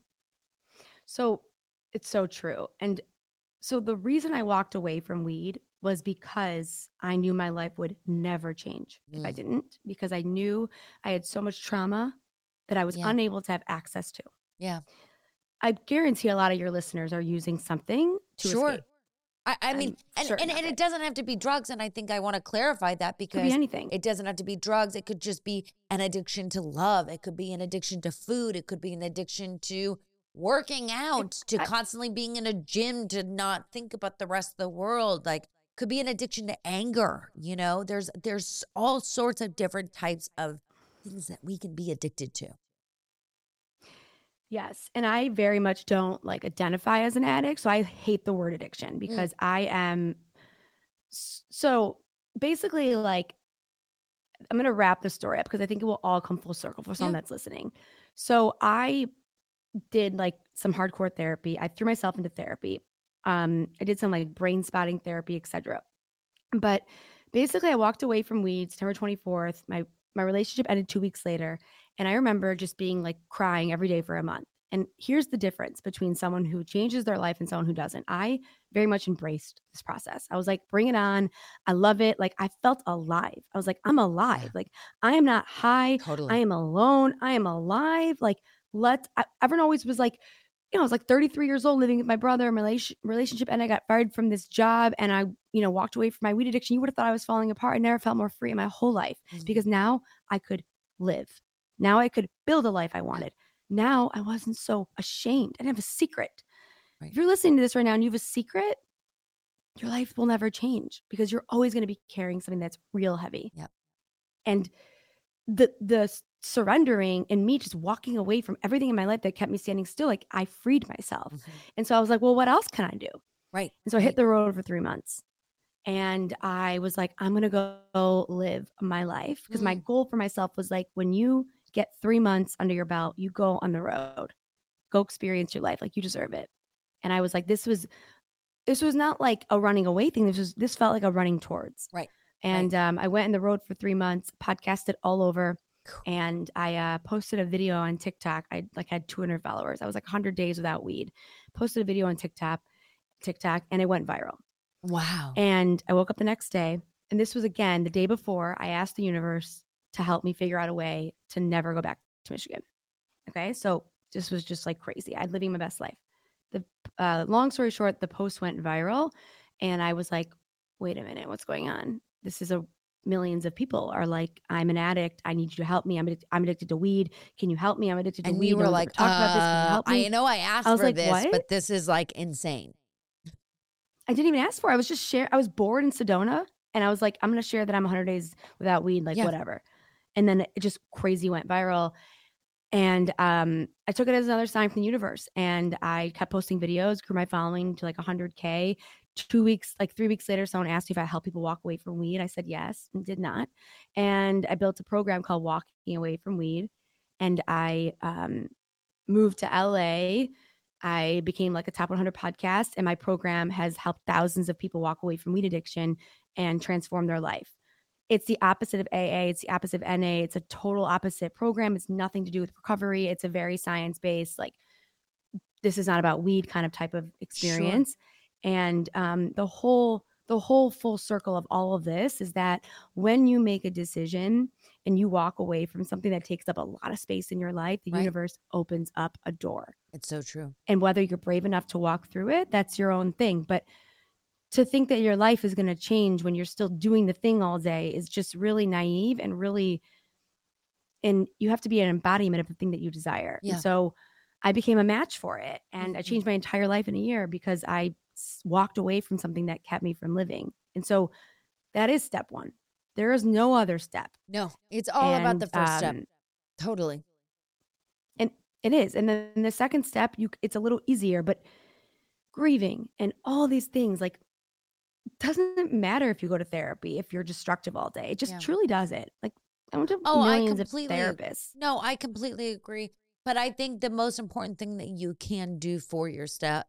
So it's so true. And so the reason I walked away from weed was because I knew my life would never change if I Mm. didn't, because I knew I had so much trauma that I was Yeah. unable to have access to. Yeah. I guarantee a lot of your listeners are using something to Sure. escape. I, I mean, and, and, and it it. doesn't have to be drugs. And I think I want to clarify that Could be because anything. it doesn't have to be drugs. It could just be an addiction to love. It could be an addiction to food. It could be an addiction to working out, to constantly being in a gym, to not think about the rest of the world. Like could be an addiction to anger. You know, there's there's all sorts of different types of things that we can be addicted to. Yes. And I very much don't like identify as an addict. So I hate the word addiction mm. because I am. So basically, like, I'm going to wrap the story up because I think it will all come full circle for someone Yeah. that's listening. So I did like some hardcore therapy. I threw myself into therapy. Um, I did some like brain spotting therapy, etc. But basically, I walked away from weed September 24th. My my relationship ended two weeks later, and I remember just being like crying every day for a month. And here's the difference between someone who changes their life and someone who doesn't. I very much embraced this process. I was like, bring it on. I love it. Like, I felt alive. I was like, I'm alive. (sighs) Like, I am not high. Totally. I am alone. I am alive. Like, let's, I, everyone always was like, you know, I was like 33 years old living with my brother in my relation, relationship, and I got fired from this job and I, you know, walked away from my weed addiction. You would have thought I was falling apart. I never felt more free in my whole life Mhm. because now I could live. Now I could build a life I wanted. Now I wasn't so ashamed. I didn't have a secret. Right. If you're listening to this right now and you have a secret, your life will never change because you're always going to be carrying something that's real heavy. Yep. And the the surrendering and me just walking away from everything in my life that kept me standing still, like I freed myself. Mhm. And so I was like, well, what else can I do? Right. And so I right. hit the road for three months. And I was like, I'm going to go live my life. Because my goal for myself was like, when you get three months under your belt, you go on the road, go experience your life. Like you deserve it. And I was like, this was, this was not like a running away thing. This was, this felt like a running towards. Right. And um, I went on the road for three months, podcasted all over. And I uh, posted a video on TikTok. I like had 200 followers. I was like 100 days without weed. Posted a video on TikTok, TikTok, and it went viral. Wow. And I woke up the next day, and this was again the day before. I asked the universe to help me figure out a way to never go back to Michigan. Okay, so this was just like crazy. I'm living my best life. The uh, long story short, the post went viral, and I was like, "Wait a minute, what's going on? This is a millions of people are like, I'm an addict. I need you to help me. I'm addic- I'm addicted to weed. Can you help me? I'm addicted to weed. and weed. you were like, ever talked about this. Can you uh, help me? I know I asked I was for like, this, "What?" but this is like insane. I didn't even ask for. it. I was just share. I was bored in Sedona, and I was like, I'm gonna share that I'm 100 days without weed, like Yeah. whatever. And then it just crazy went viral, and um, I took it as another sign from the universe. And I kept posting videos, grew my following to like 100k. Two weeks, like three weeks later, someone asked me if I help people walk away from weed. I said yes, and did not. And I built a program called Walking Away from Weed, and I um, moved to LA. I became like a top 100 podcast, and my program has helped thousands of people walk away from weed addiction and transform their life. It's the opposite of AA, it's the opposite of NA, it's a total opposite program. It's nothing to do with recovery, it's a very science based, like, this is not about weed kind of type of experience. And um, the whole the whole full circle of all of this is that when you make a decision and you walk away from something that takes up a lot of space in your life, the Right. universe opens up a door It's so true. and whether you're brave enough to walk through it that's your own thing but to think that your life is going to change when you're still doing the thing all day is just really naive and really and you have to be an embodiment of the thing that you desire Yeah. and so i became a match for it and i Mhm. changed my entire life in a year because i walked away from something that kept me from living and so that is step one there is no other step No, it's all about the first step. Um totally. And It is. And then the second step, you it's a little easier, but grieving and all these things like doesn't matter if you go to therapy if you're destructive all day. It just Yeah. truly doesn't. Like I went to Oh, I millions of completely- therapists. No, I completely agree. But I think the most important thing that you can do for yourself,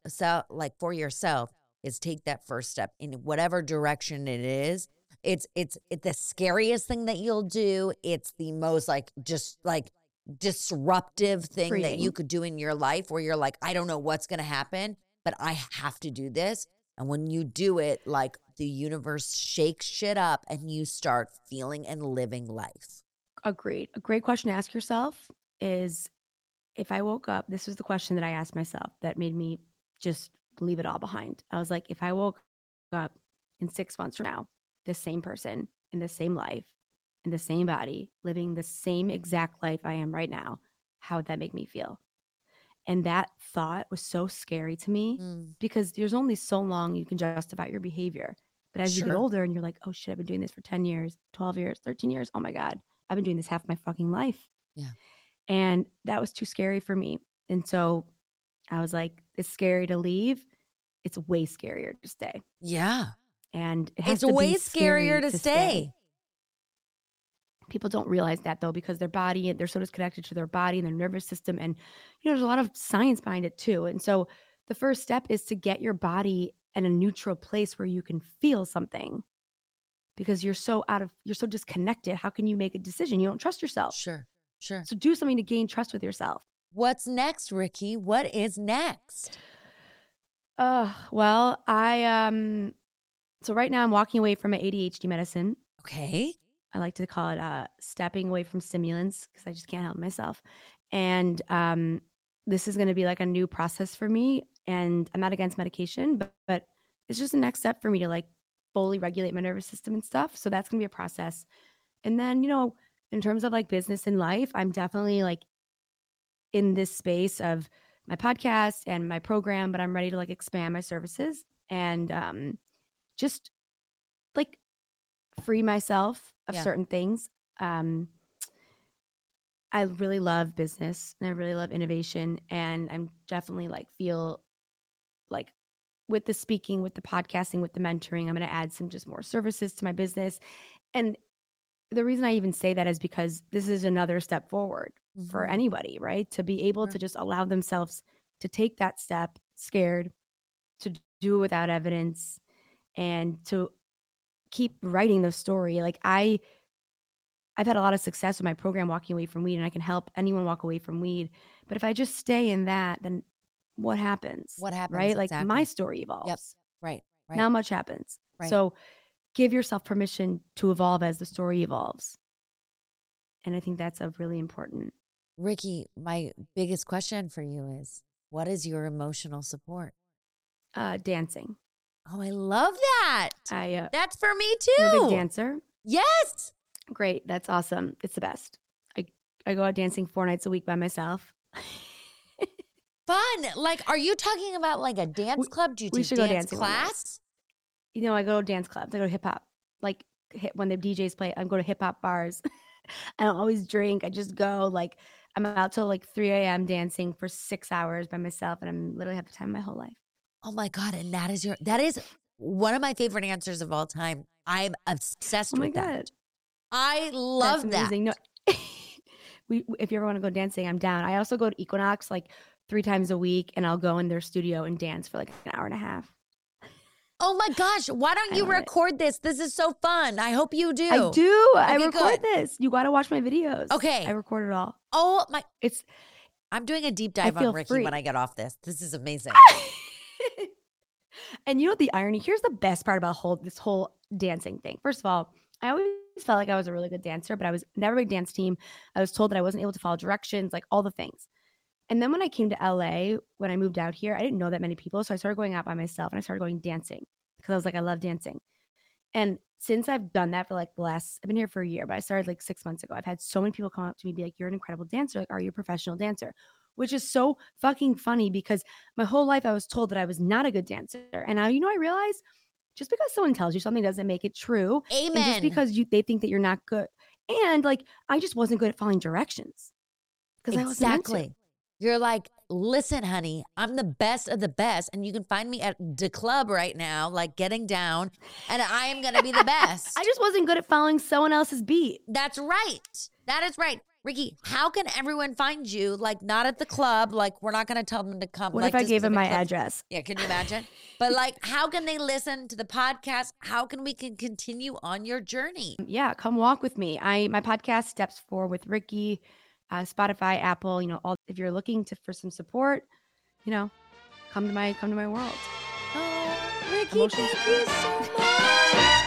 like for yourself, is take that first step in whatever direction it is. It's it's it's the scariest thing that you'll do. It's the most like just like disruptive thing that you could do in your life where you're like, I don't know what's gonna happen, but I have to do this. And when you do it, like the universe shakes shit up and you start feeling and living life. Agreed. A great question to ask yourself is if I woke up, this was the question that I asked myself that made me just leave it all behind. I was like, if I woke up in six months from now, the same person in the same life, in the same body, living the same exact life I am right now, how would that make me feel? And that thought was so scary to me Mm. because there's only so long you can justify your behavior. But as you get older and you're like, oh shit, I've been doing this for 10 years, 12 years, 13 years. Oh my God, I've been doing this half my fucking life. Yeah. And that was too scary for me. And so I was like, it's scary to leave. It's way scarier to stay. Yeah. And it has It's to be way scarier to, stay. People don't realize that though, because their body, they're so disconnected to their body and their nervous system. And, you know, there's a lot of science behind it too. And so the first step is to get your body in a neutral place where you can feel something because you're so out of, you're so disconnected. How can you make a decision? You don't trust yourself. Sure. Sure. So do something to gain trust with yourself. What's next, Ricki? What is next? Uh, well, I, um, so right now I'm walking away from my ADHD medicine. Okay. I like to call it uh, stepping away from stimulants because I just can't help myself. And um, this is going to be like a new process for me. And I'm not against medication, but, but it's just the next step for me to like fully regulate my nervous system and stuff. So that's going to be a process. And then, you know, in terms of like business and life, I'm definitely like in this space of my podcast and my program, but I'm ready to like expand my services and um, just like free myself of Yeah. certain things. Um, I really love business and I really love innovation, and I'm definitely like feel like with the speaking, with the podcasting, with the mentoring, I'm going to add some just more services to my business. And the reason I even say that is because this is another step forward for Mhm. anybody, right? To be able Sure. to just allow themselves to take that step scared, to do it without evidence, and to keep writing the story. Like I I've had a lot of success with my program walking away from weed and I can help anyone walk away from weed. But if I just stay in that, then what happens? What happens? Right? Like my story evolves. Right. Right. Not much happens. Right. So give yourself permission to evolve as the story evolves. And I think that's a really important. Ricki, my biggest question for you is what is your emotional support? Uh, dancing. Oh, I love that. I uh, That's for me I'm a big too. dancer. Yes. Great. That's awesome. It's the best. I, I go out dancing four nights a week by myself. (laughs) Fun. Like, are you talking about like a dance club? Do you we take should go dance dancing class? You know, I go to dance clubs, I go to hip hop, like hit when the DJs play, I go to hip hop bars. (laughs) I don't always drink. I just go like I'm out till like 3 a.m. dancing for six hours by myself, and I'm literally have the time of my whole life. Oh my god! And that is your that is one of my favorite answers of all time. I'm obsessed Oh my with god, that. I love that. No, (laughs) we if you ever want to go dancing, I'm down. I also go to Equinox like three times a week, and I'll go in their studio and dance for like an hour and a half. Oh my gosh! Why don't you record this? This is so fun. I hope you do. I do. I record good. this. You got to watch my videos. Okay. I record it all. Oh my! It's I'm doing a deep dive on Ricki free. when I get off this. This is amazing. (laughs) and you know the irony? Here's the best part about whole this whole dancing thing. First of all, I always felt like I was a really good dancer, but I was never a dance team. I was told that I wasn't able to follow directions, like all the things. And then when I came to LA, when I moved out here, I didn't know that many people. So I started going out by myself and I started going dancing because I was like, I love dancing. And since I've done that for like the last, I've been here for a year, but I started like six months ago. I've had so many people come up to me, be like, You're an incredible dancer. Like, are you a professional dancer? Which is so fucking funny because my whole life I was told that I was not a good dancer. And now, you know, I realize just because someone tells you something doesn't make it true. And Amen. just because you they think that you're not good. And like I just wasn't good at following directions. Because I wasn't meant to. exactly. You're like, listen, honey, I'm the best of the best, and you can find me at the club right now, like getting down, and I am gonna be the (laughs) best. I just wasn't good at following someone else's beat. That's right. That is right. Ricki, how can everyone find you? Like, not at the club. Like, we're not going to tell them to come. What like, if I gave him my clubs. address? Yeah, can you imagine? but like, how can they listen to the podcast? How can we can continue on your journey? Yeah, come walk with me. I my podcast Steps Forward with Ricki, uh, Spotify, Apple. You know, all if you're looking to for some support, you know, come to my come to my world. Oh, Ricki, Emotions. thank you so much.